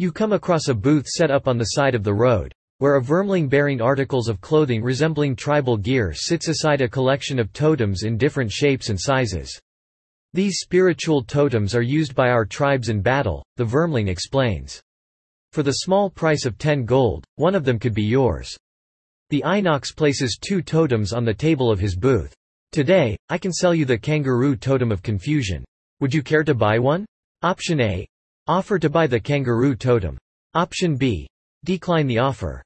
You come across a booth set up on the side of the road, where a vermling bearing articles of clothing resembling tribal gear sits aside a collection of totems in different shapes and sizes. These spiritual totems are used by our tribes in battle, the vermling explains. For the small price of 10 gold, one of them could be yours. The Inox places two totems on the table of his booth. Today, I can sell you the kangaroo totem of confusion. Would you care to buy one? Option A. Offer to buy the kangaroo totem. Option B. Decline the offer.